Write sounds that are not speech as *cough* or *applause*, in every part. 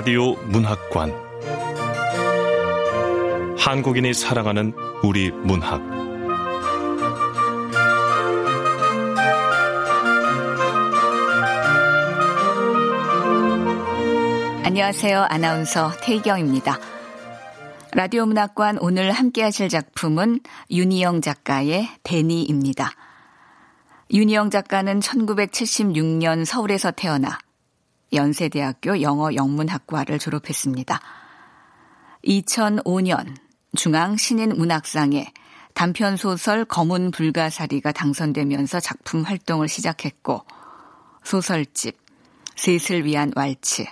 라디오 문학관 한국인이 사랑하는 우리 문학 안녕하세요. 아나운서 태희경입니다. 라디오 문학관 오늘 함께 하실 작품은 윤희영 작가의 데니입니다. 윤희영 작가는 1976년 서울에서 태어나 연세대학교 영어 영문학과를 졸업했습니다. 2005년 중앙 신인 문학상에 단편 소설 검은 불가사리가 당선되면서 작품 활동을 시작했고 소설집 셋을 위한 왈츠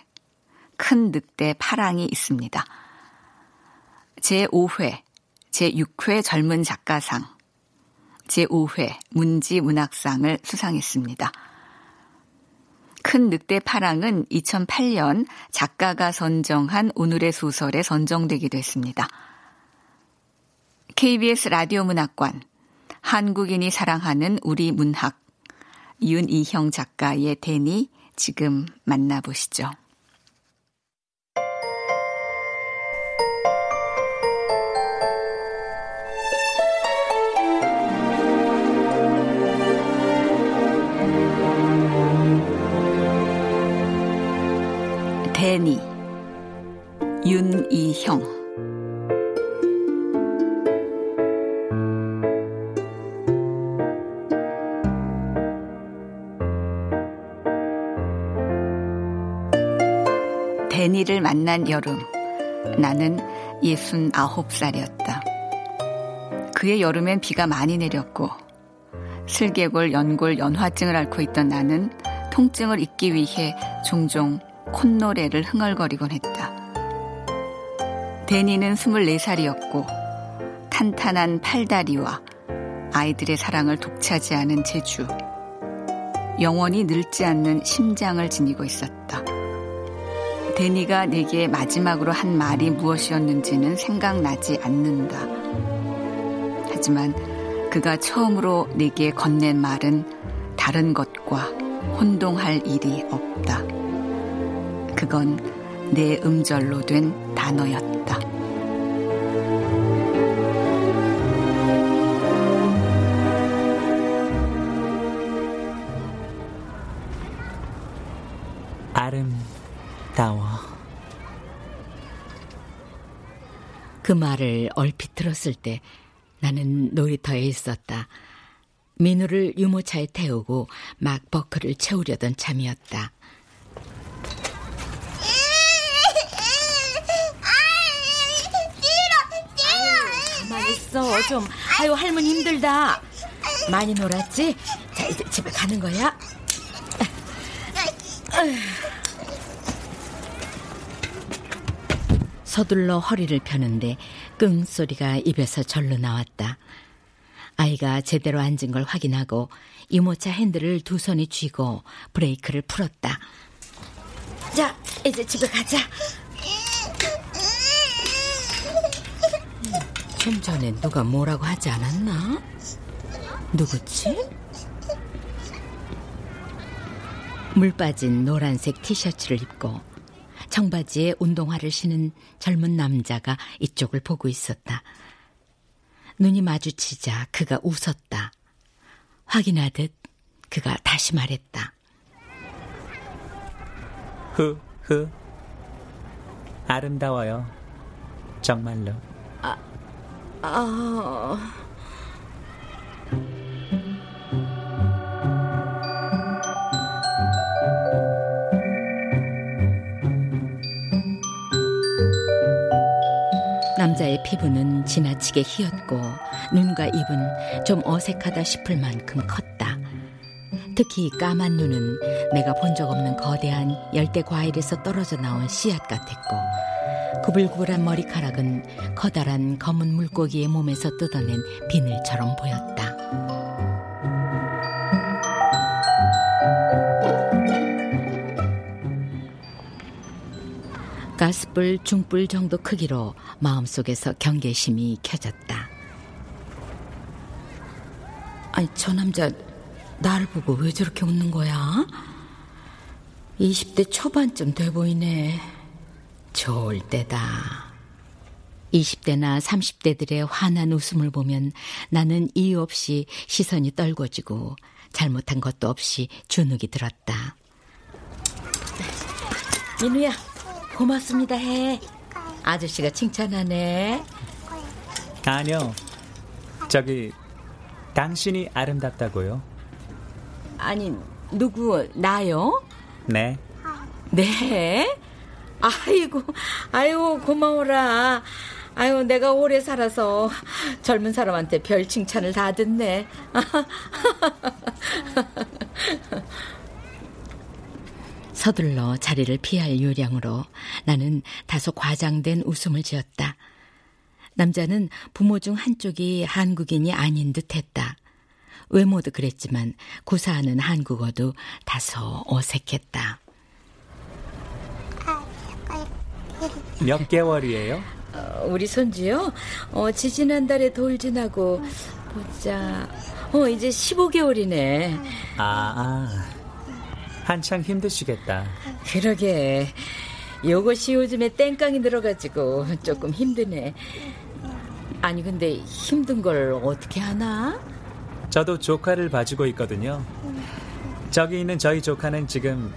큰 늑대 파랑이 있습니다. 제5회, 제6회 젊은 작가상, 제5회 문지 문학상을 수상했습니다. 큰 늑대 파랑은 2008년 작가가 선정한 오늘의 소설에 선정되기도 했습니다. KBS 라디오 문학관, 한국인이 사랑하는 우리 문학, 윤이형 작가의 대니 지금 만나보시죠. 대니 윤이형 데니를 만난 여름 나는 69살이었다. 그의 여름엔 비가 많이 내렸고 슬개골, 연골, 연화증을 앓고 있던 나는 통증을 잊기 위해 종종 콧노래를 흥얼거리곤 했다. 데니는 24살이었고 탄탄한 팔다리와 아이들의 사랑을 독차지하는 재주, 영원히 늙지 않는 심장을 지니고 있었다. 데니가 내게 마지막으로 한 말이 무엇이었는지는 생각나지 않는다. 하지만 그가 처음으로 내게 건넨 말은 다른 것과 혼동할 일이 없다. 그건 내 음절로 된 단어였다. 아름다워. 그 말을 얼핏 들었을 때 나는 놀이터에 있었다. 민우를 유모차에 태우고 막 버클을 채우려던 참이었다. 있어 좀. 아유 할머니 힘들다. 많이 놀았지? 자 이제 집에 가는 거야. 서둘러 허리를 펴는데 끙 소리가 입에서 절로 나왔다. 아이가 제대로 앉은 걸 확인하고 이모차 핸들을 두 손이 쥐고 브레이크를 풀었다. 자, 이제 집에 가자. 좀 전에 누가 뭐라고 하지 않았나? 누구지? 물 빠진 노란색 티셔츠를 입고 청바지에 운동화를 신은 젊은 남자가 이쪽을 보고 있었다. 눈이 마주치자 그가 웃었다. 확인하듯 그가 다시 말했다. 흐, 흐. 아름다워요. 정말로. 아, 아. 남자의 피부는 지나치게 희었고 눈과 입은 좀 어색하다 싶을 만큼 컸다. 특히 까만 눈은 내가 본 적 없는 거대한 열대 과일에서 떨어져 나온 씨앗 같았고 구불구불한 머리카락은 커다란 검은 물고기의 몸에서 뜯어낸 비늘처럼 보였다. 가스불 중불 정도 크기로 마음속에서 경계심이 켜졌다. 아니, 저 남자 나를 보고 왜 저렇게 웃는 거야? 20대 초반쯤 돼 보이네. 좋을 때다. 20대나 30대들의 환한 웃음을 보면 나는 이유 없이 시선이 떨궈지고 잘못한 것도 없이 주눅이 들었다. 민우야, 고맙습니다 해. 아저씨가 칭찬하네. 아니요. 저기 당신이 아름답다고요. 아니, 누구, 나요? 네. 네? 아이고, 아이고, 고마워라. 아유, 내가 오래 살아서 젊은 사람한테 별 칭찬을 다 듣네. *laughs* 서둘러 자리를 피할 요량으로 나는 다소 과장된 웃음을 지었다. 남자는 부모 중 한쪽이 한국인이 아닌 듯 했다. 외모도 그랬지만 구사하는 한국어도 다소 어색했다. 몇 개월이에요? 어, 우리 손주요? 어, 지지난달에 돌 지나고 보자. 어, 이제 15개월이네. 아, 아. 한창 힘드시겠다. 그러게. 요것이 요즘에 땡깡이 들어가지고 조금 힘드네. 아니, 근데 힘든 걸 어떻게 하나? 저도 조카를 봐주고 있거든요. 저기 있는 저희 조카는 지금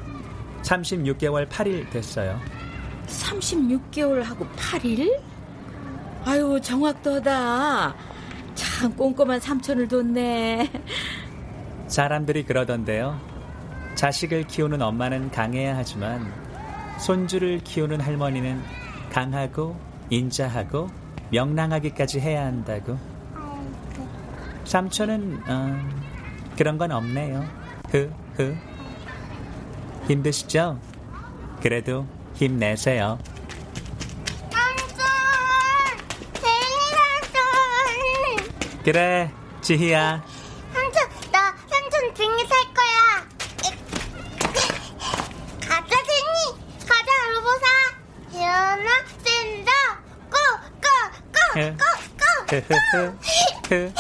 36개월 8일 됐어요. 36개월하고 8일? 아유, 정확도다. 참 꼼꼼한 삼촌을 뒀네. 사람들이 그러던데요. 자식을 키우는 엄마는 강해야 하지만 손주를 키우는 할머니는 강하고 인자하고 명랑하기까지 해야 한다고. 삼촌은 어, 그런 건 없네요. 흐흐. 힘드시죠? 그래도 힘내세요. 삼촌! 제니 삼촌! 그래, 지희야. 삼촌, 나 삼촌 등에 살 거야. 가자, 제니! 가자, 로보사! 일어나, 샌다! 고, 고, 고, 고, 고!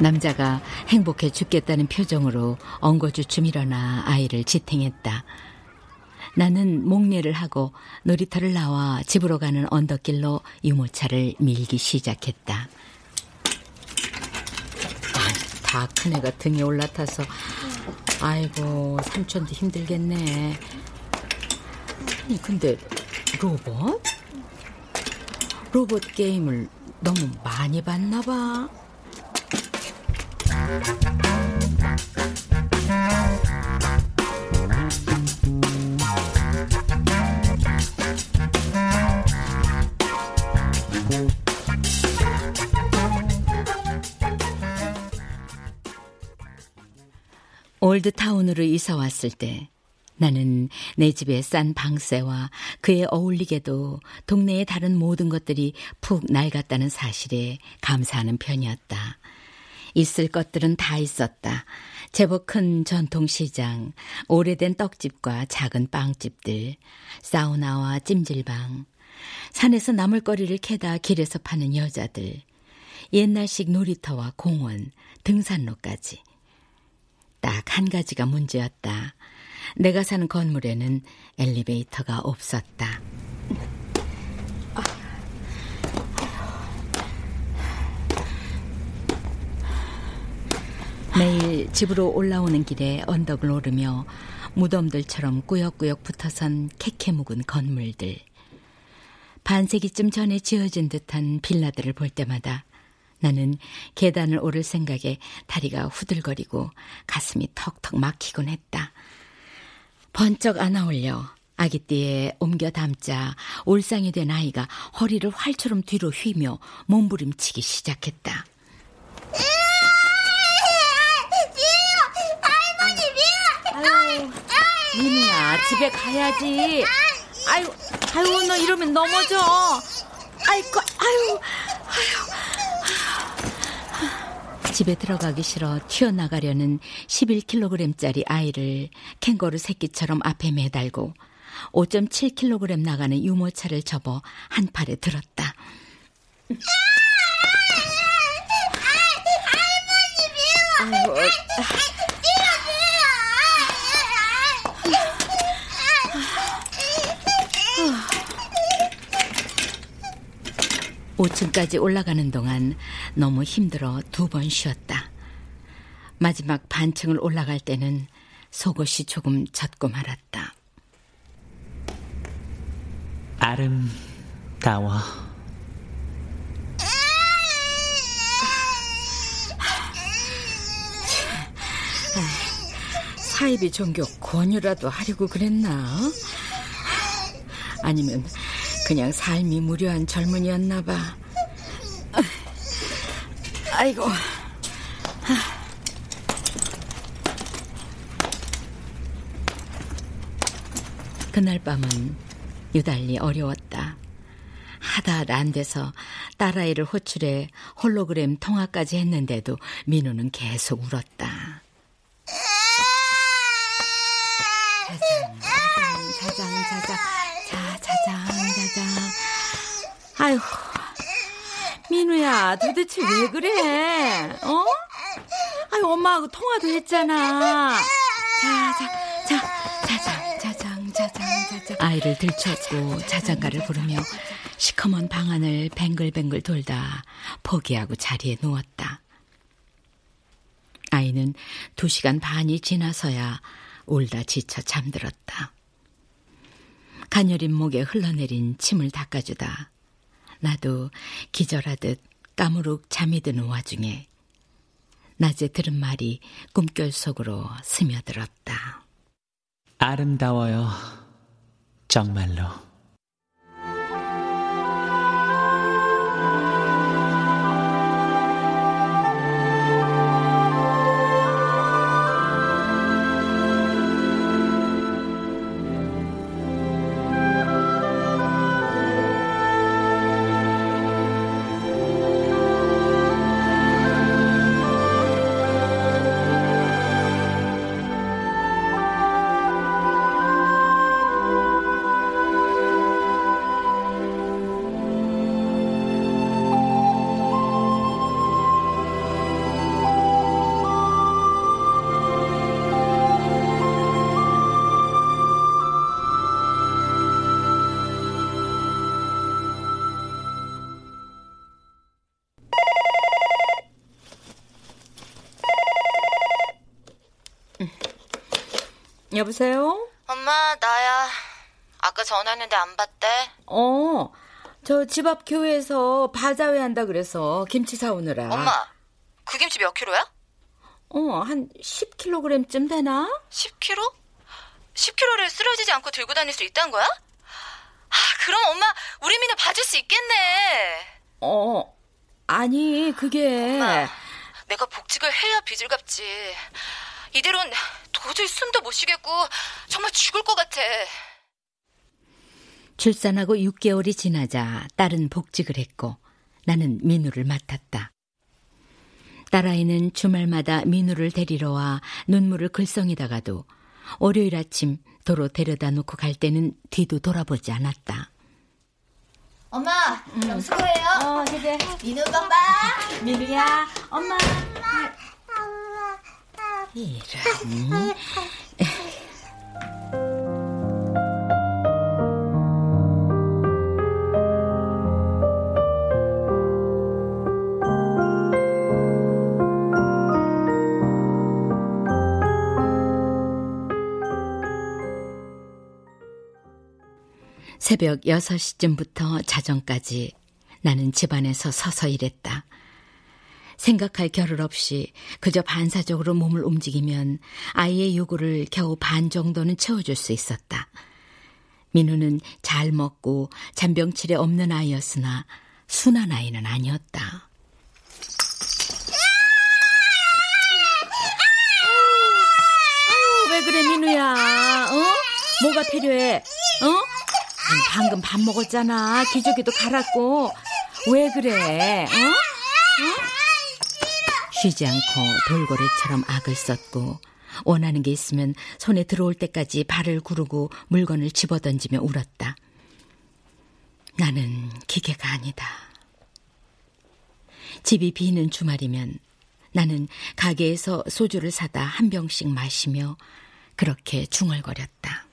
남자가 행복해 죽겠다는 표정으로 엉거주춤 일어나 아이를 지탱했다. 나는 목례를 하고 놀이터를 나와 집으로 가는 언덕길로 유모차를 밀기 시작했다. 아, 다 큰애가 등에 올라타서 아이고 삼촌도 힘들겠네. 근데 로봇? 로봇 게임을 너무 많이 봤나 봐. 올드타운으로 이사 왔을 때 나는 내 집의 싼 방세와 그에 어울리게도 동네의 다른 모든 것들이 푹 낡았다는 사실에 감사하는 편이었다. 있을 것들은 다 있었다. 제법 큰 전통시장, 오래된 떡집과 작은 빵집들, 사우나와 찜질방, 산에서 나물거리를 캐다 길에서 파는 여자들, 옛날식 놀이터와 공원, 등산로까지. 딱 한 가지가 문제였다. 내가 사는 건물에는 엘리베이터가 없었다. 매일 집으로 올라오는 길에 언덕을 오르며 무덤들처럼 꾸역꾸역 붙어선 캐캐 묵은 건물들. 반세기쯤 전에 지어진 듯한 빌라들을 볼 때마다 나는 계단을 오를 생각에 다리가 후들거리고 가슴이 턱턱 막히곤 했다. 번쩍 안아올려 아기띠에 옮겨 담자 올상이 된 아이가 허리를 활처럼 뒤로 휘며 몸부림치기 시작했다. 민우야 집에 가야지. 아유, 아유 너 이러면 넘어져. 아이고, 아유, 아유. 집에 들어가기 싫어 튀어나가려는 11kg짜리 아이를 캥거루 새끼처럼 앞에 매달고 5.7kg 나가는 유모차를 접어 한 팔에 들었다. 아이고, 오층까지 올라가는 동안 너무 힘들어 두 번 쉬었다. 마지막 반층을 올라갈 때는 속옷이 조금 젖고 말았다. 아름다워. 사이비 종교 권유라도 하려고 그랬나? 아니면 그냥 삶이 무료한 젊은이였나 봐. 아이고. 그날 밤은 유달리 어려웠다. 하다 하다 안 돼서 딸아이를 호출해 홀로그램 통화까지 했는데도 민우는 계속 울었다. 자장, 자장, 자장, 자, 자장, 자장. 아휴, 민우야, 도대체 왜 그래? 어? 아유, 엄마하고 통화도 했잖아. 자, 자, 자, 자장, 자장, 자장, 자장. 아이를 들쳤고 자장가를 부르며 시커먼 방 안을 뱅글뱅글 돌다 포기하고 자리에 누웠다. 아이는 두 시간 반이 지나서야 울다 지쳐 잠들었다. 가녀린 목에 흘러내린 침을 닦아주다. 나도 기절하듯 까무룩 잠이 드는 와중에 낮에 들은 말이 꿈결 속으로 스며들었다. 아름다워요. 정말로. 여보세요? 엄마, 나야. 아까 전화했는데 안 받대. 어, 저 집 앞 교회에서 바자회 한다 그래서 김치 사오느라. 엄마, 그 김치 몇 킬로야? 어, 한 10kg쯤 되나? 10킬로? 10킬로를 쓰러지지 않고 들고 다닐 수 있다는 거야? 아, 그럼 엄마, 우리 민우 봐줄 수 있겠네. 어, 아니, 그게. 엄마, 내가 복직을 해야 빚을 갚지. 이대로는 도저히 숨도 못 쉬겠고 정말 죽을 것 같아. 출산하고 6개월이 지나자 딸은 복직을 했고 나는 민우를 맡았다. 딸아이는 주말마다 민우를 데리러 와 눈물을 글썽이다가도 월요일 아침 도로 데려다 놓고 갈 때는 뒤도 돌아보지 않았다. 엄마, 그럼 수고해요. 어, 그래. 민우 오빠 봐. 민우야, 엄마. 이런. 새벽 6시쯤부터 자정까지 나는 집안에서 서서 일했다. 생각할 겨를 없이 그저 반사적으로 몸을 움직이면 아이의 요구를 겨우 반 정도는 채워줄 수 있었다. 민우는 잘 먹고 잔병치레 없는 아이였으나 순한 아이는 아니었다. 아유, 왜 그래 민우야? 어? 뭐가 필요해? 어? 방금 밥 먹었잖아. 기저귀도 갈았고. 왜 그래? 어? 어? 쉬지 않고 돌고래처럼 악을 썼고 원하는 게 있으면 손에 들어올 때까지 발을 구르고 물건을 집어던지며 울었다. 나는 기계가 아니다. 집이 비는 주말이면 나는 가게에서 소주를 사다 한 병씩 마시며 그렇게 중얼거렸다.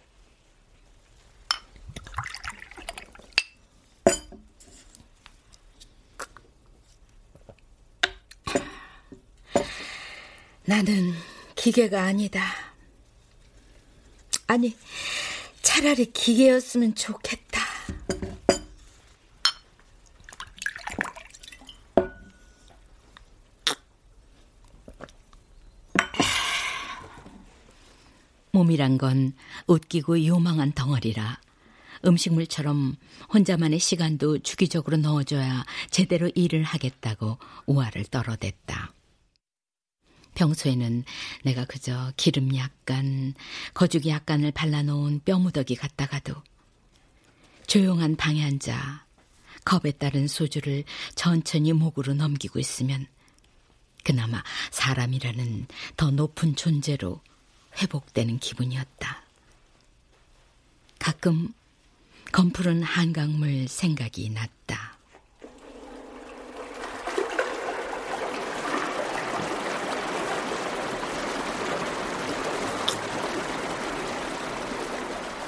나는 기계가 아니다. 아니, 차라리 기계였으면 좋겠다. 몸이란 건 웃기고 요망한 덩어리라 음식물처럼 혼자만의 시간도 주기적으로 넣어줘야 제대로 일을 하겠다고 우화를 떨어댔다. 평소에는 내가 그저 기름 약간, 거죽이 약간을 발라놓은 뼈무더기 같다가도 조용한 방에 앉아 컵에 따른 소주를 천천히 목으로 넘기고 있으면 그나마 사람이라는 더 높은 존재로 회복되는 기분이었다. 가끔 검푸른 한강물 생각이 났다.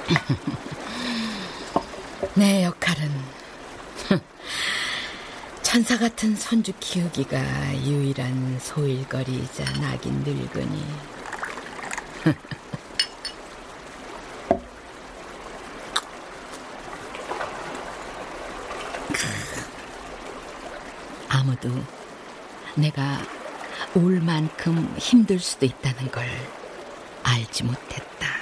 *laughs* 내 역할은 천사 같은 손주 키우기가 유일한 소일거리이자 낙인 늙으니 *laughs* 아무도 내가 울 만큼 힘들 수도 있다는 걸 알지 못했다.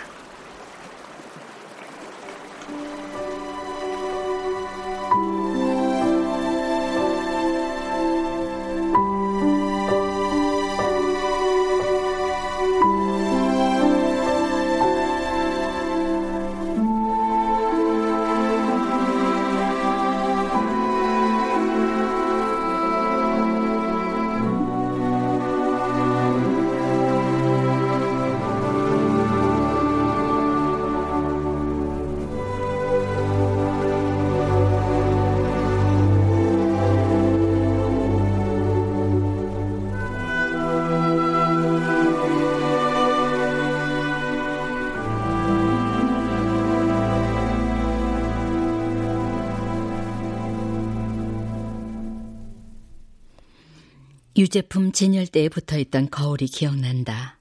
유제품 진열대에 붙어 있던 거울이 기억난다.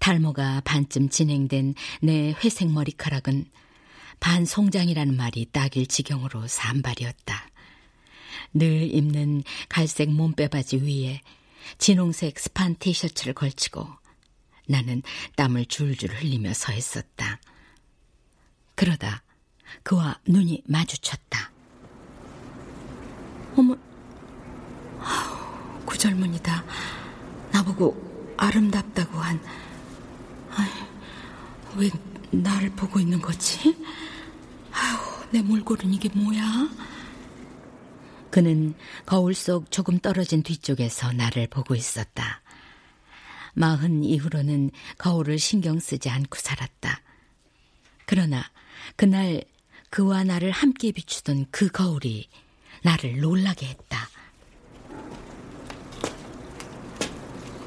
탈모가 반쯤 진행된 내 회색 머리카락은 반송장이라는 말이 딱일 지경으로 산발이었다. 늘 입는 갈색 몸빼바지 위에 진홍색 스판 티셔츠를 걸치고 나는 땀을 줄줄 흘리며 서 있었다. 그러다 그와 눈이 마주쳤다. 어머, 그 젊은이다. 나보고 아름답다고 한, 아이, 왜 나를 보고 있는 거지? 아우, 내 몰골은 이게 뭐야? 그는 거울 속 조금 떨어진 뒤쪽에서 나를 보고 있었다. 마흔 이후로는 거울을 신경 쓰지 않고 살았다. 그러나 그날 그와 나를 함께 비추던 그 거울이 나를 놀라게 했다.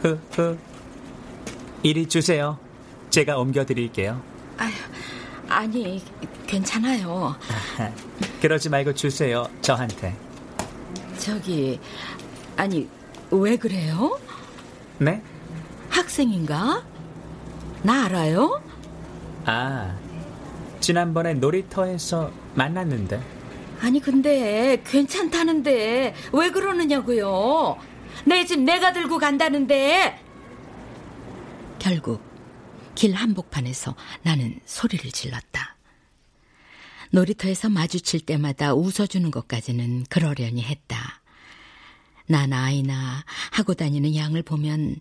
흐흐. 이리 주세요. 제가 옮겨드릴게요. 아휴, 아니, 괜찮아요. 그러지 말고 주세요. 저한테. 저기, 아니, 왜 그래요? 네? 학생인가? 나 알아요? 아, 지난번에 놀이터에서 만났는데. 아니, 근데 괜찮다는데 왜 그러느냐고요? 내 집 내가 들고 간다는데. 결국 길 한복판에서 나는 소리를 질렀다. 놀이터에서 마주칠 때마다 웃어주는 것까지는 그러려니 했다. 난 아이나 하고 다니는 양을 보면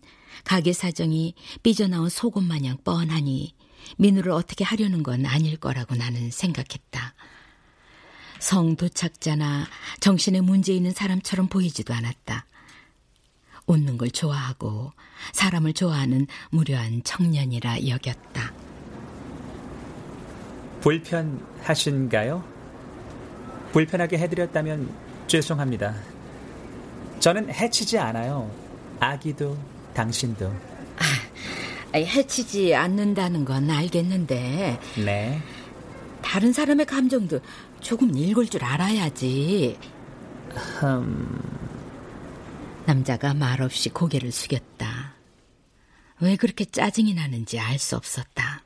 가게 사정이 삐져나온 속옷 마냥 뻔하니 민우를 어떻게 하려는 건 아닐 거라고 나는 생각했다. 성 도착자나 정신에 문제 있는 사람처럼 보이지도 않았다. 웃는 걸 좋아하고 사람을 좋아하는 무료한 청년이라 여겼다. 불편하신가요? 불편하게 해드렸다면 죄송합니다. 저는 해치지 않아요. 아기도 당신도. 아, 해치지 않는다는 건 알겠는데. 네. 다른 사람의 감정도 조금 읽을 줄 알아야지. 음... 남자가 말없이 고개를 숙였다. 왜 그렇게 짜증이 나는지 알 수 없었다.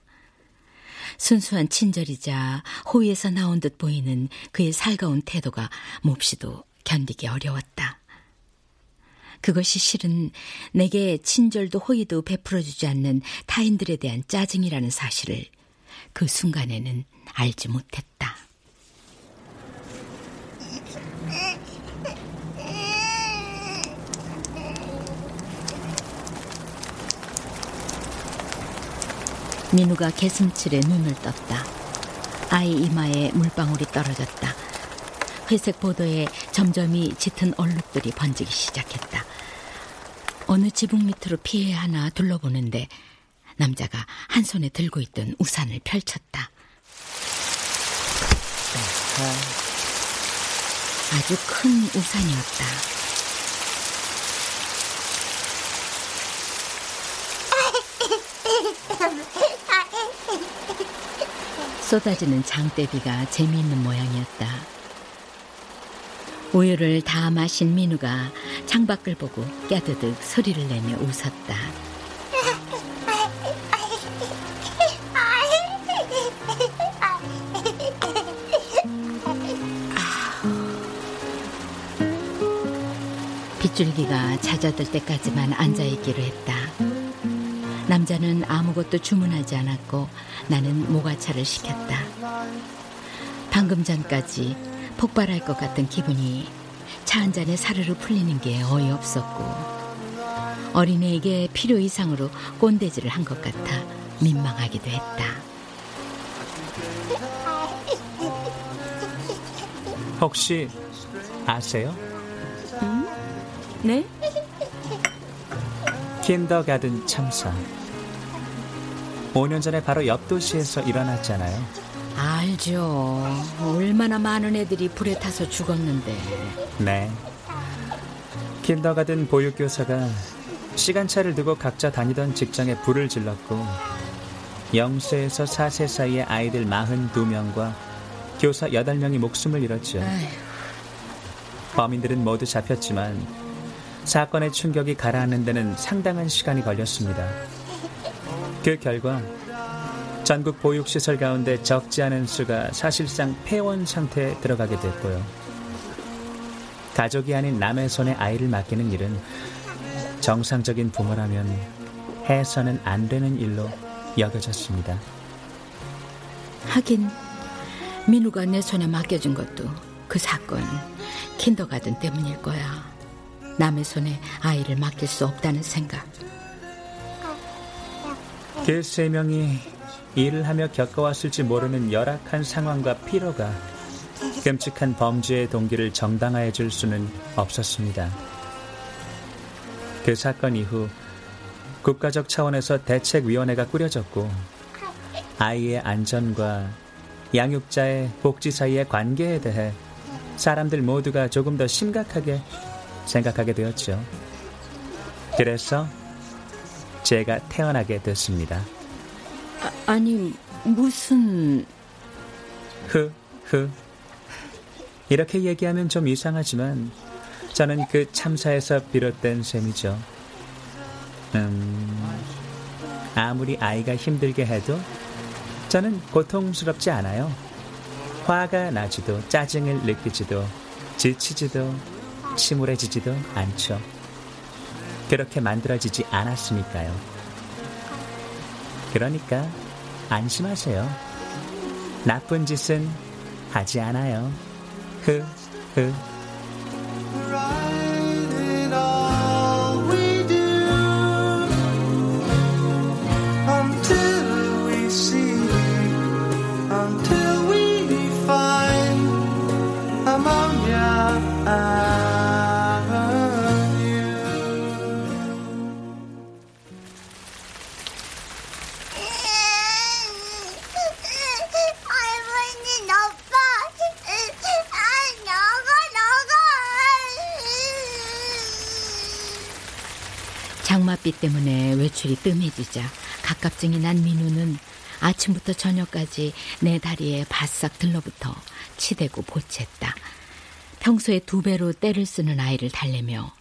순수한 친절이자 호의에서 나온 듯 보이는 그의 살가운 태도가 몹시도 견디기 어려웠다. 그것이 실은 내게 친절도 호의도 베풀어주지 않는 타인들에 대한 짜증이라는 사실을 그 순간에는 알지 못했다. 민우가 개슴칠에 눈을 떴다. 아이 이마에 물방울이 떨어졌다. 회색 보도에 점점이 짙은 얼룩들이 번지기 시작했다. 어느 지붕 밑으로 피해 하나 둘러보는데 남자가 한 손에 들고 있던 우산을 펼쳤다. 아주 큰 우산이었다. 쏟아지는 장대비가 재미있는 모양이었다. 우유를 다 마신 민우가 창밖을 보고 깨드득 소리를 내며 웃었다. 빗줄기가 잦아들 때까지만 앉아있기로 했다. 남자는 아무것도 주문하지 않았고 나는 모가차를 시켰다. 방금 전까지 폭발할 것 같은 기분이 차 한 잔에 사르르 풀리는 게 어이없었고 어린애에게 필요 이상으로 꼰대질을 한 것 같아 민망하기도 했다. 혹시 아세요? 음? 네? 킨더가든 참사. 5년 전에 바로 옆 도시에서 일어났잖아요. 알죠. 얼마나 많은 애들이 불에 타서 죽었는데. 네. 킨더가든 보육교사가 시간차를 두고 각자 다니던 직장에 불을 질렀고 0세에서 4세 사이의 아이들 42명과 교사 8명이 목숨을 잃었죠. 아휴. 범인들은 모두 잡혔지만 사건의 충격이 가라앉는 데는 상당한 시간이 걸렸습니다. 그 결과 전국 보육시설 가운데 적지 않은 수가 사실상 폐원 상태에 들어가게 됐고요. 가족이 아닌 남의 손에 아이를 맡기는 일은 정상적인 부모라면 해서는 안 되는 일로 여겨졌습니다. 하긴 민우가 내 손에 맡겨준 것도 그 사건 킨더가든 때문일 거야. 남의 손에 아이를 맡길 수 없다는 생각. 그 세 명이 일을 하며 겪어왔을지 모르는 열악한 상황과 피로가 끔찍한 범죄의 동기를 정당화해 줄 수는 없었습니다. 그 사건 이후 국가적 차원에서 대책위원회가 꾸려졌고 아이의 안전과 양육자의 복지 사이의 관계에 대해 사람들 모두가 조금 더 심각하게 생각하게 되었죠. 그래서 제가 태어나게 됐습니다. 아, 니 무슨 흐, 흐. 이렇게 얘기하면 좀 이상하지만 저는 그 참사에서 비롯된 셈이죠. 음, 아무리 아이가 힘들게 해도 저는 고통스럽지 않아요. 화가 나지도 짜증을 느끼지도 지치지도 침울해지지도 않죠. 그렇게 만들어지지 않았으니까요. 그러니까 안심하세요. 나쁜 짓은 하지 않아요. 흐, 흐. 외출이 뜸해지자 갑갑증이 난 민우는 아침부터 저녁까지 내 다리에 바싹 들러붙어 치대고 보챘다. 평소에 두 배로 때를 쓰는 아이를 달래며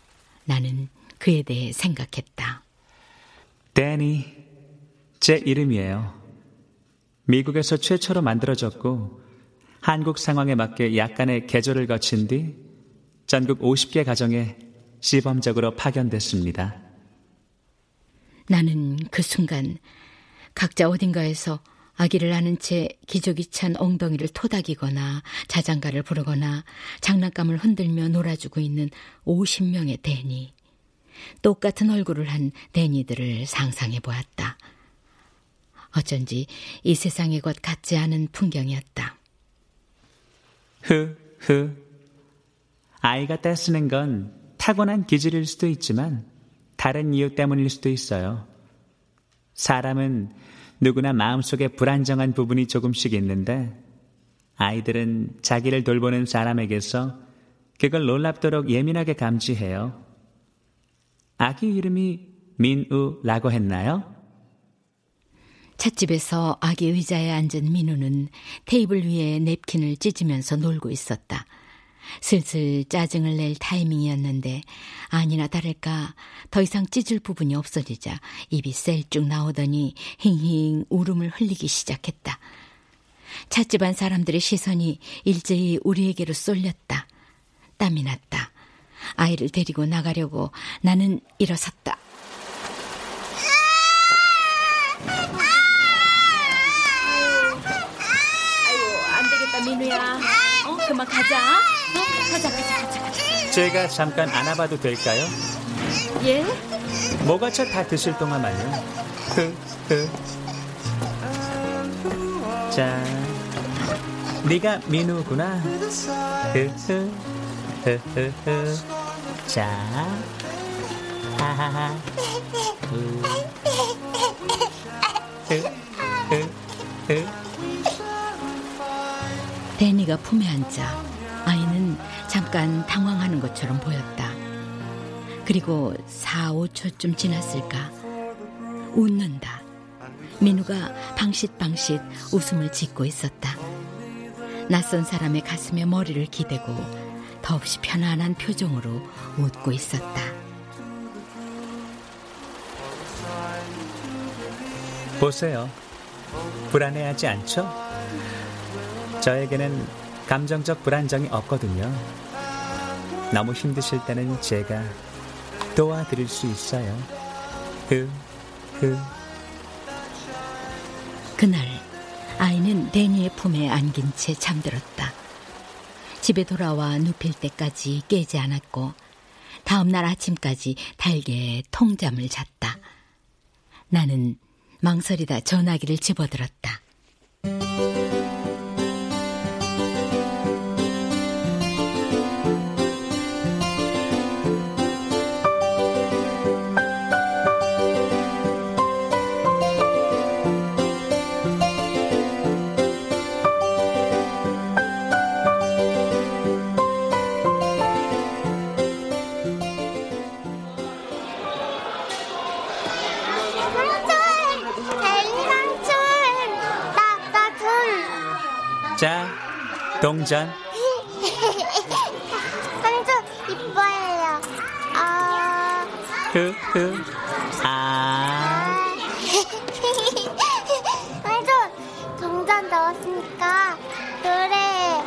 나는 그에 대해 생각했다. 데니, 제 이름이에요. 미국에서 최초로 만들어졌고 한국 상황에 맞게 약간의 개조를 거친 뒤 전국 50개 가정에 시범적으로 파견됐습니다. 나는 그 순간 각자 어딘가에서 아기를 안은 채 기저귀 찬 엉덩이를 토닥이거나 자장가를 부르거나 장난감을 흔들며 놀아주고 있는 50명의 데니. 똑같은 얼굴을 한 데니들을 상상해 보았다. 어쩐지 이 세상의 것 같지 않은 풍경이었다. 흐, 흐. 아이가 떼쓰는 건 타고난 기질일 수도 있지만 다른 이유 때문일 수도 있어요. 사람은 누구나 마음속에 불안정한 부분이 조금씩 있는데 아이들은 자기를 돌보는 사람에게서 그걸 놀랍도록 예민하게 감지해요. 아기 이름이 민우라고 했나요? 찻집에서 아기 의자에 앉은 민우는 테이블 위에 냅킨을 찢으면서 놀고 있었다. 슬슬 짜증을 낼 타이밍이었는데 아니나 다를까 더 이상 찢을 부분이 없어지자 입이 셀쭉 나오더니 힝힝 울음을 흘리기 시작했다. 찻집 안 사람들의 시선이 일제히 우리에게로 쏠렸다. 땀이 났다. 아이를 데리고 나가려고 나는 일어섰다. 아이고 안 되겠다 민우야. 어 그만 가자. 어, 가자 가자 가자 가자. 제가 잠깐 안아봐도 될까요? 예? 뭐가 차 다 드실 동안만요. 흐, 흐. 자, 네가 민우구나. 흐, 흐, 흐, 흐, 흐. 자, 하하하. 흐, 흐, 흐, 흐. 데니가 품에 앉자 아이는 잠깐 당황하는 것처럼 보였다. 그리고 4, 5초쯤 지났을까 웃는다. 민우가 방싯방싯 웃음을 짓고 있었다. 낯선 사람의 가슴에 머리를 기대고 더없이 편안한 표정으로 웃고 있었다. 보세요. 불안해하지 않죠? 저에게는 감정적 불안정이 없거든요. 너무 힘드실 때는 제가 도와드릴 수 있어요. 흐, 흐. 그날 아이는 데니의 품에 안긴 채 잠들었다. 집에 돌아와 눕힐 때까지 깨지 않았고 다음 날 아침까지 달게 통잠을 잤다. 나는 망설이다 전화기를 집어들었다. 동전. 삼촌, 이뻐해요. 아. 흐, 흐. 아. *laughs* 삼촌, 동전 넣었으니까 노래.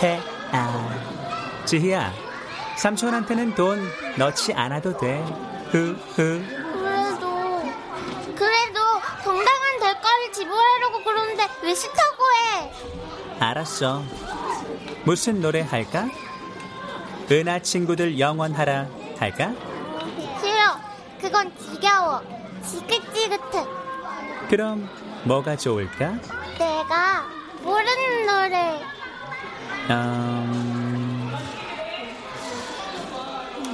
패, 아. 지희야, 삼촌한테는 돈 넣지 않아도 돼. 흐, 흐. 그래도, 그래도 정당한 대가를 지불하려고 그러는데 왜 싫다고 해? 알았어. 무슨 노래 할까? 은하 친구들 영원하라 할까? 싫어. 그건 지겨워. 지긋지긋해. 그럼 뭐가 좋을까? 내가 모르는 노래. 음,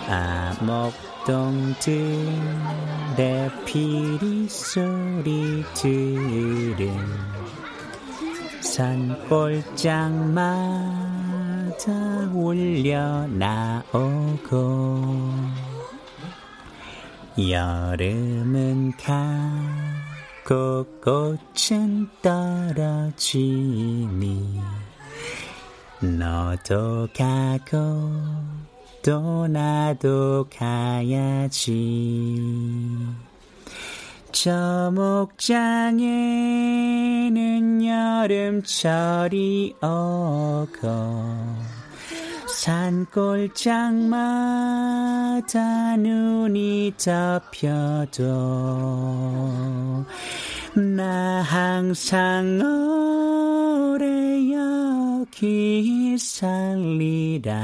암목동들의 피리 소리 들은 산골장마다 울려 나오고 여름은 가고 꽃은 떨어지니 너도 가고 또 나도 가야지 저 목장에는 여름철이 오고 산골짜마다 눈이 덮여도 나 항상 오래 여기 살리라.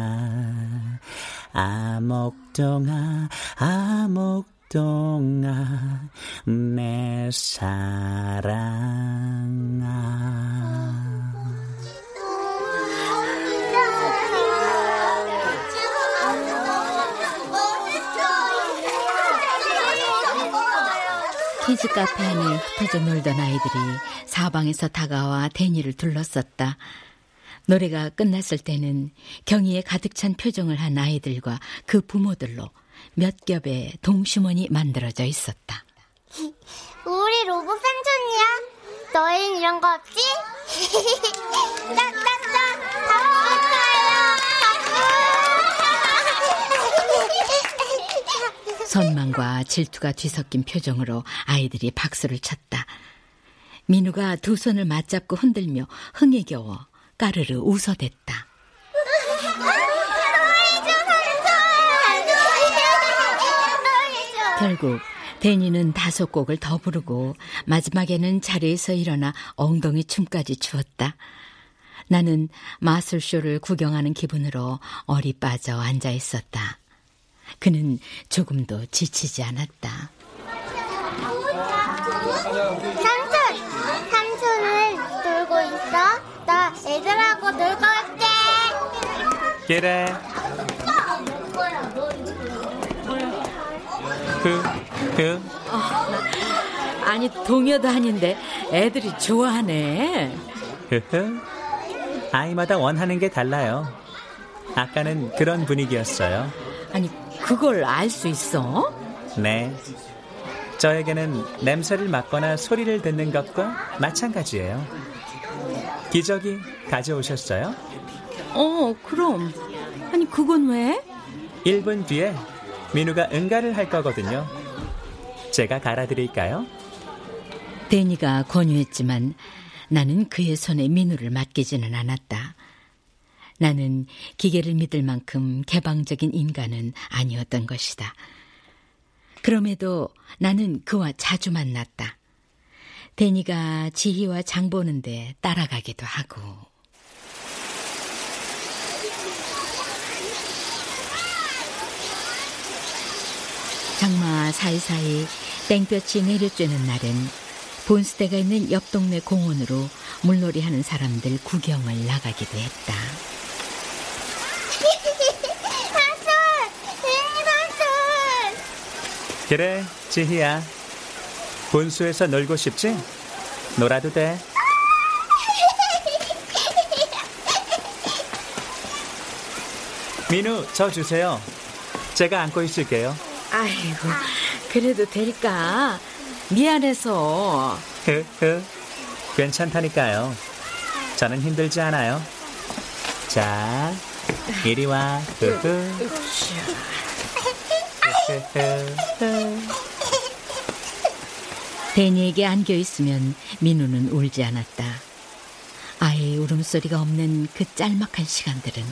아목동아 아목 동아 내 사랑아 키즈 카페 안에 흩어져 놀던 아이들이 사방에서 다가와 데니를 둘렀었다. 노래가 끝났을 때는 경의에 가득 찬 표정을 한 아이들과 그 부모들로 몇 겹의 동심원이 만들어져 있었다. 우리 로봇 삼촌이야. 너희는 이런 거 없지? *laughs* 딱딱딱 박수! 선망과 질투가 뒤섞인 표정으로 아이들이 박수를 쳤다. 민우가 두 손을 맞잡고 흔들며 흥에 겨워 까르르 웃어댔다. 결국 데니는 다섯 곡을 더 부르고 마지막에는 자리에서 일어나 엉덩이 춤까지 추었다. 나는 마술쇼를 구경하는 기분으로 어리 빠져 앉아 있었다. 그는 조금도 지치지 않았다. 삼촌! 삼촌을 놀고 있어? 나 애들하고 놀고 올게. 그래 그, 그, 아니 동요도 아닌데 애들이 좋아하네. 흐흐. 아이마다 원하는 게 달라요. 아까는 그런 분위기였어요. 아니 그걸 알 수 있어? 네. 저에게는 냄새를 맡거나 소리를 듣는 것과 마찬가지예요. 기저귀 가져오셨어요? 어 그럼 아니 그건 왜? 1분 뒤에 민우가 응가를 할 거거든요. 제가 갈아드릴까요? 데니가 권유했지만 나는 그의 손에 민우를 맡기지는 않았다. 나는 기계를 믿을 만큼 개방적인 인간은 아니었던 것이다. 그럼에도 나는 그와 자주 만났다. 데니가 지희와 장 보는데 따라가기도 하고. 장마 사이사이 땡볕이 내려쬐는 날엔 본스테가 있는 옆 동네 공원으로 물놀이 하는 사람들 구경을 나가기도 했다. *laughs* 그래, 지희야. 본수에서 놀고 싶지? 놀아도 돼. *laughs* 민우, 저 주세요. 제가 안고 있을게요. 아이고, 그래도 될까? 미안해서. 흐흐. 괜찮다니까요. 저는 힘들지 않아요. 자, 이리 와. 흐흐. 데니에게 안겨 있으면 민우는 울지 않았다. 아이의 울음소리가 없는 그 짤막한 시간들은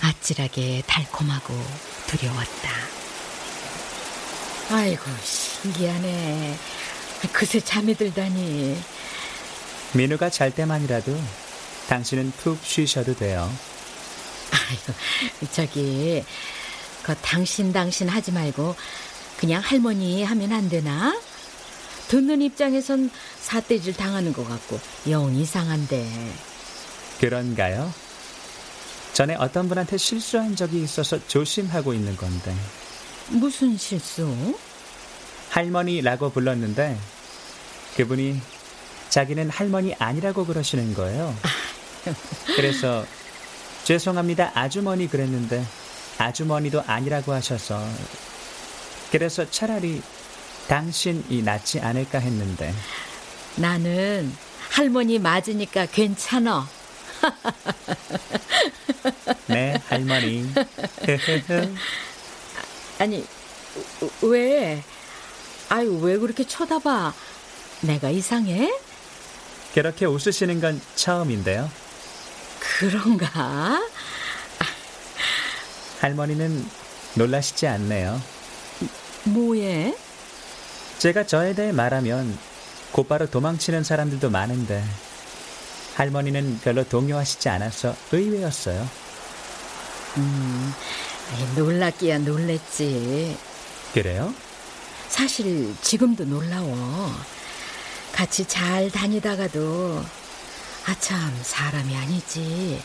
아찔하게 달콤하고 두려웠다. 아이고, 신기하네. 그새 잠이 들다니. 민우가 잘 때만이라도 당신은 푹 쉬셔도 돼요. 아이고, 저기, 그 당신 당신 하지 말고 그냥 할머니 하면 안 되나? 듣는 입장에선 사태질 당하는 것 같고 영 이상한데. 그런가요? 전에 어떤 분한테 실수한 적이 있어서 조심하고 있는 건데 무슨 실수? 할머니라고 불렀는데 그분이 자기는 할머니 아니라고 그러시는 거예요. 그래서 죄송합니다 아주머니 그랬는데 아주머니도 아니라고 하셔서 그래서 차라리 당신이 낫지 않을까 했는데. 나는 할머니 맞으니까 괜찮아. 네, 할머니. *laughs* 아니, 왜? 아유, 왜 그렇게 쳐다봐? 내가 이상해? 그렇게 웃으시는 건 처음인데요. 그런가? 할머니는 놀라시지 않네요. 뭐해? 제가 저에 대해 말하면 곧바로 도망치는 사람들도 많은데 할머니는 별로 동요하시지 않아서 의외였어요. 음, 놀랐기야 놀랬지. 그래요? 사실 지금도 놀라워. 같이 잘 다니다가도 아참 사람이 아니지.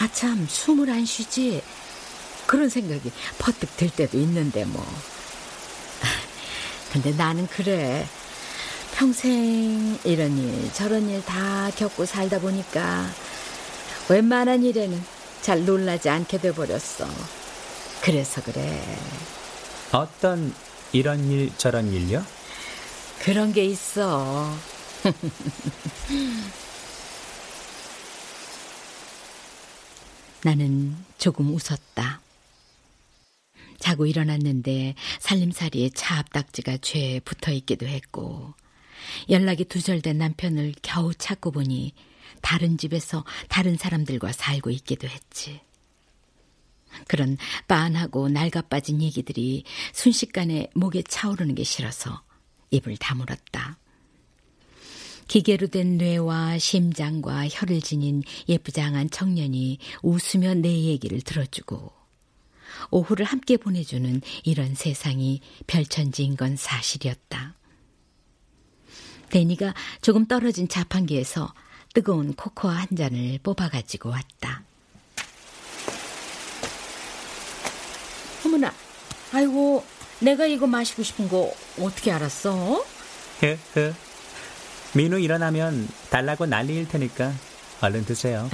아참 숨을 안 쉬지. 그런 생각이 퍼뜩 들 때도 있는데 뭐. *laughs* 근데 나는 그래. 평생 이런 일 저런 일 다 겪고 살다 보니까 웬만한 일에는 잘 놀라지 않게 돼버렸어. 그래서 그래. 어떤 이런 일 저런 일요? 그런 게 있어. *laughs* 나는 조금 웃었다. 자고 일어났는데 살림살이에 차 앞딱지가 죄에 붙어 있기도 했고 연락이 두절된 남편을 겨우 찾고 보니 다른 집에서 다른 사람들과 살고 있기도 했지. 그런 빤하고 낡아빠진 얘기들이 순식간에 목에 차오르는 게 싫어서 입을 다물었다. 기계로 된 뇌와 심장과 혀를 지닌 예쁘장한 청년이 웃으며 내 얘기를 들어주고 오후를 함께 보내주는 이런 세상이 별천지인 건 사실이었다. 데니가 조금 떨어진 자판기에서 뜨거운 코코아 한 잔을 뽑아 가지고 왔다. 어머나, 아이고, 내가 이거 마시고 싶은 거 어떻게 알았어? 흐흐. 민우 일어나면 달라고 난리일 테니까 얼른 드세요.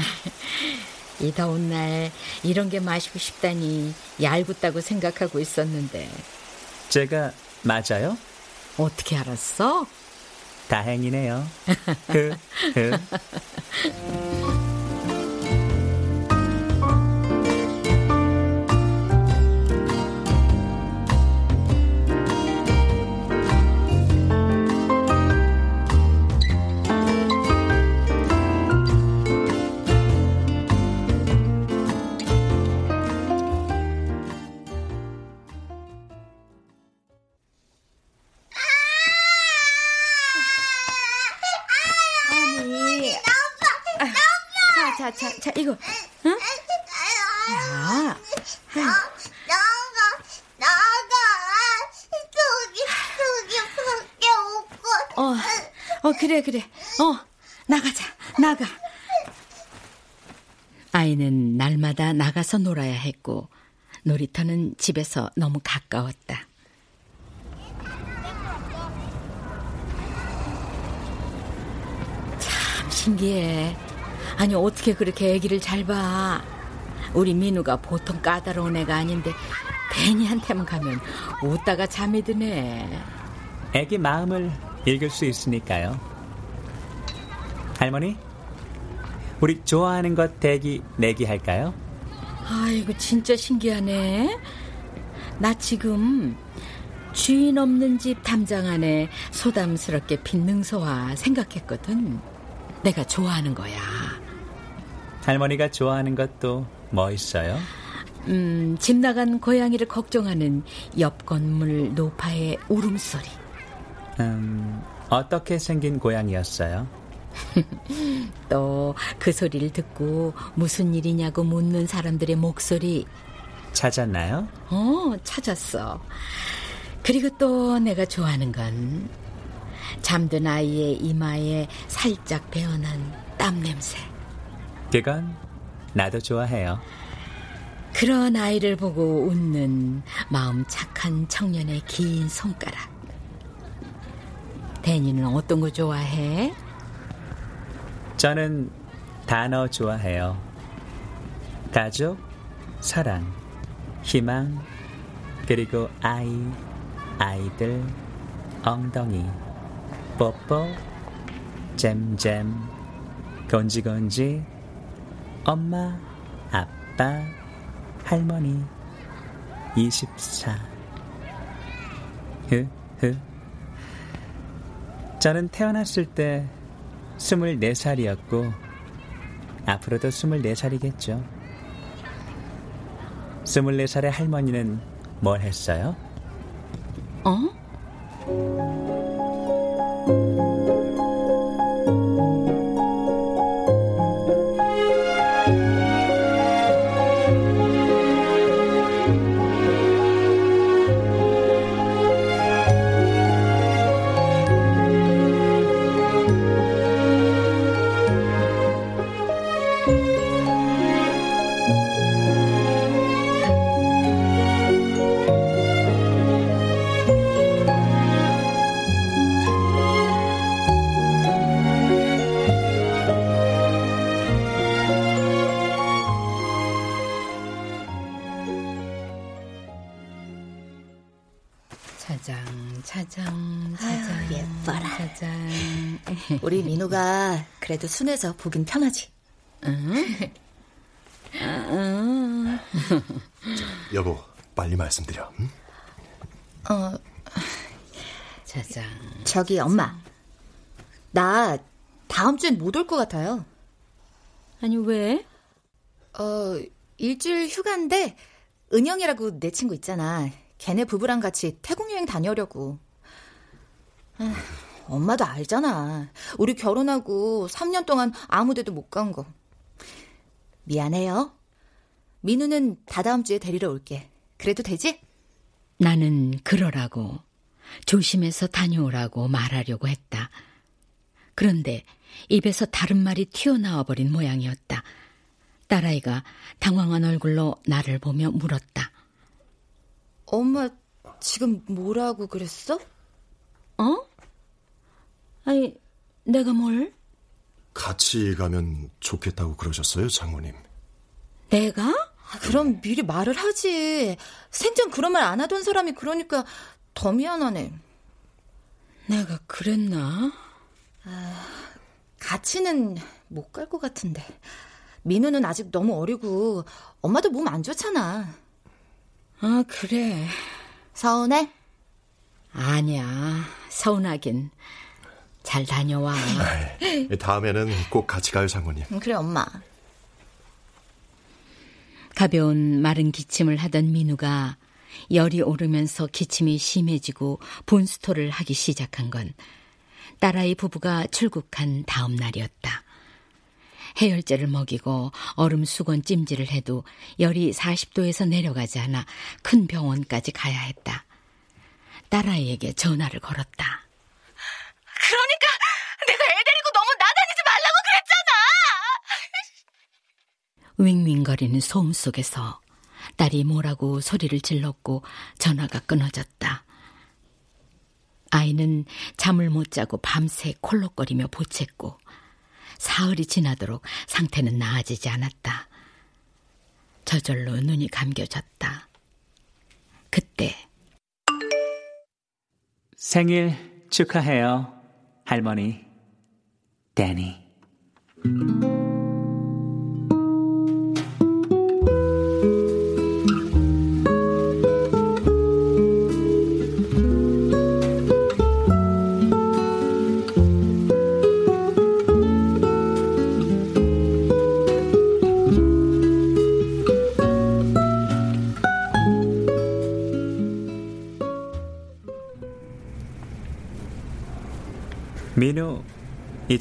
*laughs* 이 더운 날 이런 게 마시고 싶다니 얄궂다고 생각하고 있었는데. 제가 맞아요? 어떻게 알았어? 다행이네요. *laughs* 놀이터는 집에서 너무 가까웠다. 참 신기해. 아니, 어떻게 그렇게 애기를 잘 봐. 우리 민우가 보통 까다로운 애가 아닌데, 베니한테만 가면 웃다가 잠이 드네. 애기 마음을 읽을 수 있으니까요. 할머니, 우리 좋아하는 것 대기 내기 할까요? 아이고 진짜 신기하네. 나 지금 주인 없는 집 담장 안에 소담스럽게 핀 능소와 생각했거든. 내가 좋아하는 거야. 할머니가 좋아하는 것도 뭐 있어요? 음, 집 나간 고양이를 걱정하는 옆 건물 노파의 울음소리. 음, 어떻게 생긴 고양이였어요? *laughs* 또 그 소리를 듣고 무슨 일이냐고 묻는 사람들의 목소리. 찾았나요? 어, 찾았어. 그리고 또 내가 좋아하는 건 잠든 아이의 이마에 살짝 배어난 땀 냄새. 그건 나도 좋아해요. 그런 아이를 보고 웃는 마음 착한 청년의 긴 손가락. 데니는 어떤 거 좋아해? 저는 단어 좋아해요. 가족, 사랑, 희망, 그리고 아이, 아이들 엉덩이 뽀뽀 잼잼 건지건지 엄마 아빠 할머니 24 흐 흐 저는 태어났을 때 24살이었고 앞으로도 24살이겠죠 24살의 할머니는 뭘 했어요? 어? 그래도 순해서 보긴 편하지. 여보, 빨리 말씀드려. 응? 어, 차장. 저기 엄마. 나 다음 주엔 못 올 것 같아요. 아니, 왜? 어, 일주일 휴가인데 은영이라고 내 친구 있잖아. 걔네 부부랑 같이 태국 여행 다녀오려고. 아, 엄마도 알잖아. 우리 결혼하고 3년 동안 아무 데도 못 간 거. 미안해요. 민우는 다다음 주에 데리러 올게. 그래도 되지? 나는 그러라고 조심해서 다녀오라고 말하려고 했다. 그런데 입에서 다른 말이 튀어나와 버린 모양이었다. 딸아이가 당황한 얼굴로 나를 보며 물었다. 엄마 지금 뭐라고 그랬어? 어? 아니, 내가 뭘? 같이 가면 좋겠다고 그러셨어요, 장모님. 내가? 아, 그럼 미리 말을 하지. 생전 그런 말 안 하던 사람이 그러니까 더 미안하네. 내가 그랬나? 같이는 못 갈 것 같은데. 민우는 아직 너무 어리고 엄마도 몸 안 좋잖아. 아, 그래. 서운해? 아니야. 서운하긴. 잘 다녀와. 다음에는 꼭 같이 가요, 장모님. 응, 그래 엄마. 가벼운 마른 기침을 하던 민우가 열이 오르면서 기침이 심해지고 분수토를 하기 시작한 건 딸아이 부부가 출국한 다음 날이었다. 해열제를 먹이고 얼음 수건 찜질을 해도 열이 40도에서 내려가지 않아 큰 병원까지 가야 했다. 딸아이에게 전화를 걸었다. 그러니까 내가 애 데리고 너무 나다니지 말라고 그랬잖아. 윙윙거리는 소음 속에서 딸이 뭐라고 소리를 질렀고 전화가 끊어졌다. 아이는 잠을 못 자고 밤새 콜록거리며 보챘고 사흘이 지나도록 상태는 나아지지 않았다. 저절로 눈이 감겨졌다. 그때 생일 축하해요, 할머니. 데니.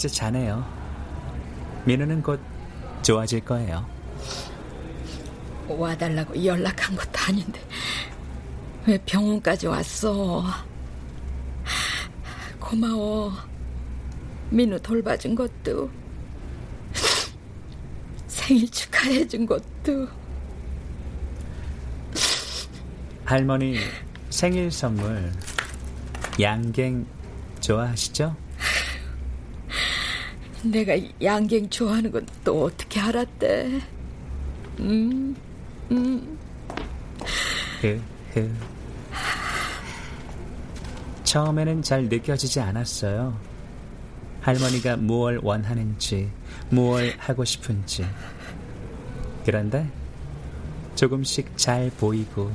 이제 자네요. 민우는 곧 좋아질 거예요. 와달라고 연락한 것도 아닌데 왜 병원까지 왔어? 고마워. 민우 돌봐준 것도 생일 축하해준 것도 할머니 생일 선물 양갱 좋아하시죠? 내가 양갱 좋아하는 건 또 어떻게 알았대? 음, 음. 처음에는 잘 느껴지지 않았어요. 할머니가 무얼 원하는지, 무얼 하고 싶은지. 그런데 조금씩 잘 보이고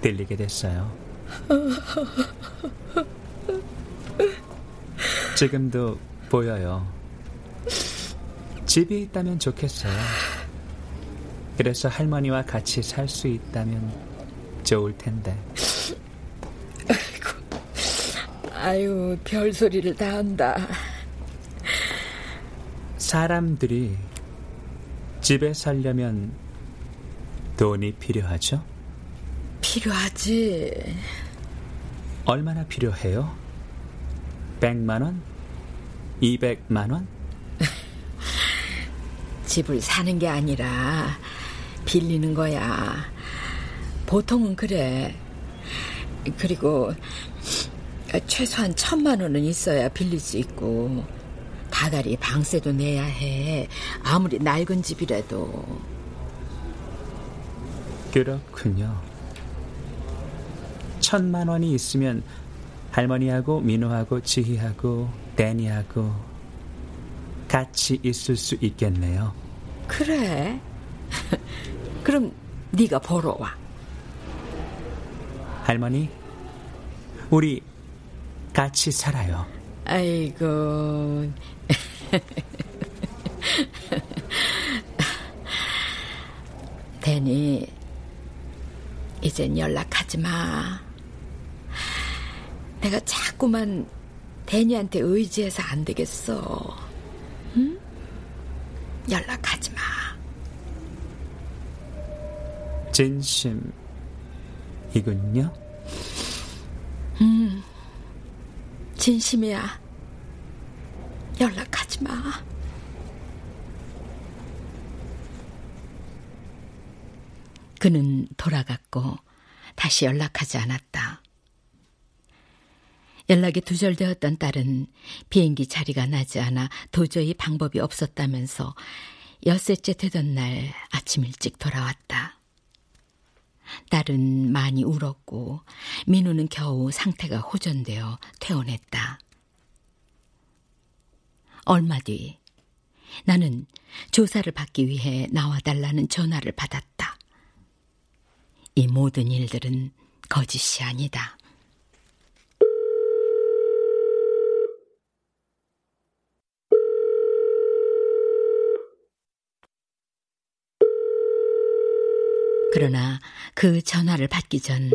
들리게 됐어요. 지금도 보여요. 집이 있다면 좋겠어요. 그래서 할머니와 같이 살 수 있다면 좋을 텐데. 아이고, 아유, 별소리를 다 한다. 사람들이 집에 살려면 돈이 필요하죠? 필요하지. 얼마나 필요해요? 100만 원? 200만 원? 집을 사는 게 아니라 빌리는 거야. 보통은 그래. 그리고 최소한 천만 원은 있어야 빌릴 수 있고 다달이 방세도 내야 해. 아무리 낡은 집이라도. 그렇군요. 천만 원이 있으면 할머니하고 민호하고 지희하고 데니하고 같이 있을 수 있겠네요. 그래? *laughs* 그럼 네가 보러 와. 할머니, 우리 같이 살아요. 아이고. *laughs* 데니, 이젠 연락하지 마. 내가 자꾸만 데니한테 의지해서 안 되겠어. 응? 연락하지 마. 진심이군요. 음, 진심이야. 연락하지 마. 그는 돌아갔고 다시 연락하지 않았다. 연락이 두절되었던 딸은 비행기 자리가 나지 않아 도저히 방법이 없었다면서 엿새째 되던 날 아침 일찍 돌아왔다. 딸은 많이 울었고 민우는 겨우 상태가 호전되어 퇴원했다. 얼마 뒤 나는 조사를 받기 위해 나와달라는 전화를 받았다. 이 모든 일들은 거짓이 아니다. 그러나 그 전화를 받기 전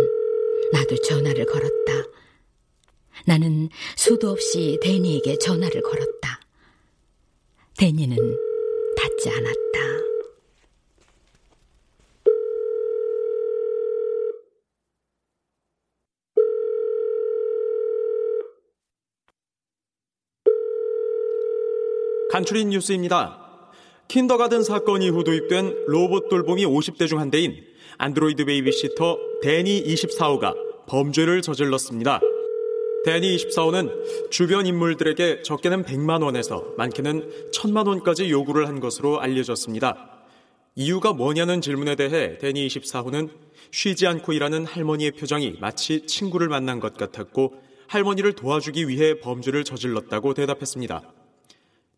나도 전화를 걸었다. 나는 수도 없이 데니에게 전화를 걸었다. 데니는 받지 않았다. 간추린 뉴스입니다. kindergarten 사건 이후 도입된 로봇 돌봄이 50대 중 한 대인 안드로이드 베이비시터 데니 24호가 범죄를 저질렀습니다. 데니 24호는 주변 인물들에게 적게는 100만 원에서 많게는 1000만 원까지 요구를 한 것으로 알려졌습니다. 이유가 뭐냐는 질문에 대해 데니 24호는 쉬지 않고 일하는 할머니의 표정이 마치 친구를 만난 것 같았고 할머니를 도와주기 위해 범죄를 저질렀다고 대답했습니다.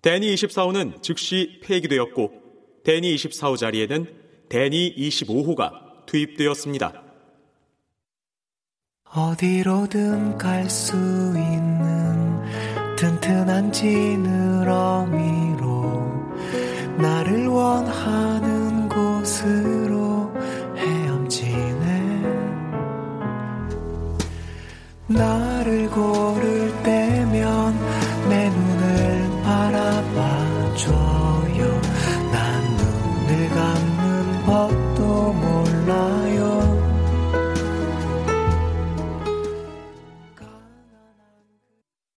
데니 24호는 즉시 폐기되었고 데니 24호 자리에는 데니 25호가 투입되었습니다. 어디로든 갈 수 있는 튼튼한 지느러미로 나를 원하는 곳으로 헤엄치네 나